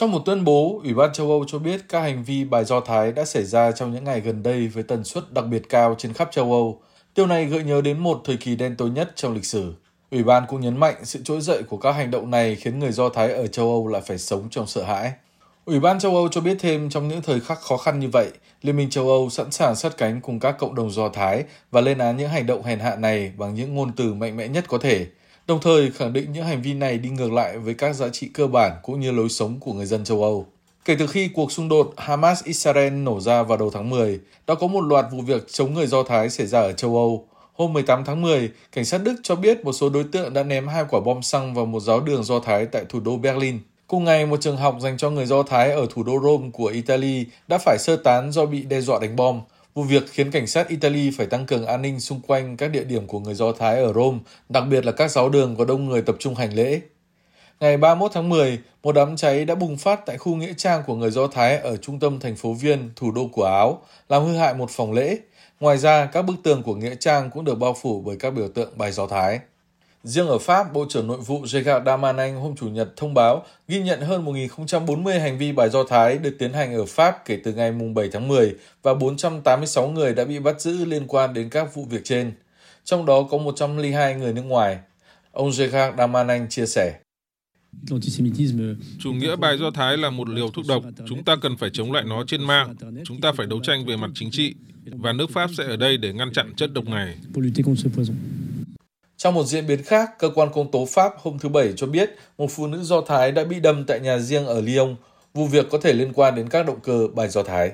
Trong một tuyên bố, Ủy ban châu Âu cho biết các hành vi bài Do Thái đã xảy ra trong những ngày gần đây với tần suất đặc biệt cao trên khắp châu Âu. Điều này gợi nhớ đến một thời kỳ đen tối nhất trong lịch sử. Ủy ban cũng nhấn mạnh sự trỗi dậy của các hành động này khiến người Do Thái ở châu Âu lại phải sống trong sợ hãi. Ủy ban châu Âu cho biết thêm trong những thời khắc khó khăn như vậy, Liên minh châu Âu sẵn sàng sát cánh cùng các cộng đồng Do Thái và lên án những hành động hèn hạ này bằng những ngôn từ mạnh mẽ nhất có thể, đồng thời khẳng định những hành vi này đi ngược lại với các giá trị cơ bản cũng như lối sống của người dân châu Âu. Kể từ khi cuộc xung đột Hamas-Israel nổ ra vào đầu tháng 10, đã có một loạt vụ việc chống người Do Thái xảy ra ở châu Âu. Hôm 18 tháng 10, cảnh sát Đức cho biết một số đối tượng đã ném hai quả bom xăng vào một giáo đường Do Thái tại thủ đô Berlin. Cùng ngày, một trường học dành cho người Do Thái ở thủ đô Rome của Italy đã phải sơ tán do bị đe dọa đánh bom. Vụ việc khiến cảnh sát Italy phải tăng cường an ninh xung quanh các địa điểm của người Do Thái ở Rome, đặc biệt là các giáo đường có đông người tập trung hành lễ. Ngày 31 tháng 10, một đám cháy đã bùng phát tại khu nghĩa trang của người Do Thái ở trung tâm thành phố Viên, thủ đô của Áo, làm hư hại một phòng lễ. Ngoài ra, các bức tường của nghĩa trang cũng được bao phủ bởi các biểu tượng bài Do Thái. Riêng ở Pháp, Bộ trưởng Nội vụ Gerard Darmanin hôm Chủ nhật thông báo ghi nhận hơn 1.040 hành vi bài Do Thái được tiến hành ở Pháp kể từ ngày 7 tháng 10 và 486 người đã bị bắt giữ liên quan đến các vụ việc trên. Trong đó có 102 người nước ngoài. Ông Gerard Darmanin chia sẻ. Chủ nghĩa bài Do Thái là một liều thuốc độc. Chúng ta cần phải chống lại nó trên mạng. Chúng ta phải đấu tranh về mặt chính trị. Và nước Pháp sẽ ở đây để ngăn chặn chất độc này. Trong một diễn biến khác, cơ quan công tố Pháp hôm thứ Bảy cho biết một phụ nữ Do Thái đã bị đâm tại nhà riêng ở Lyon. Vụ việc có thể liên quan đến các động cơ bài Do Thái.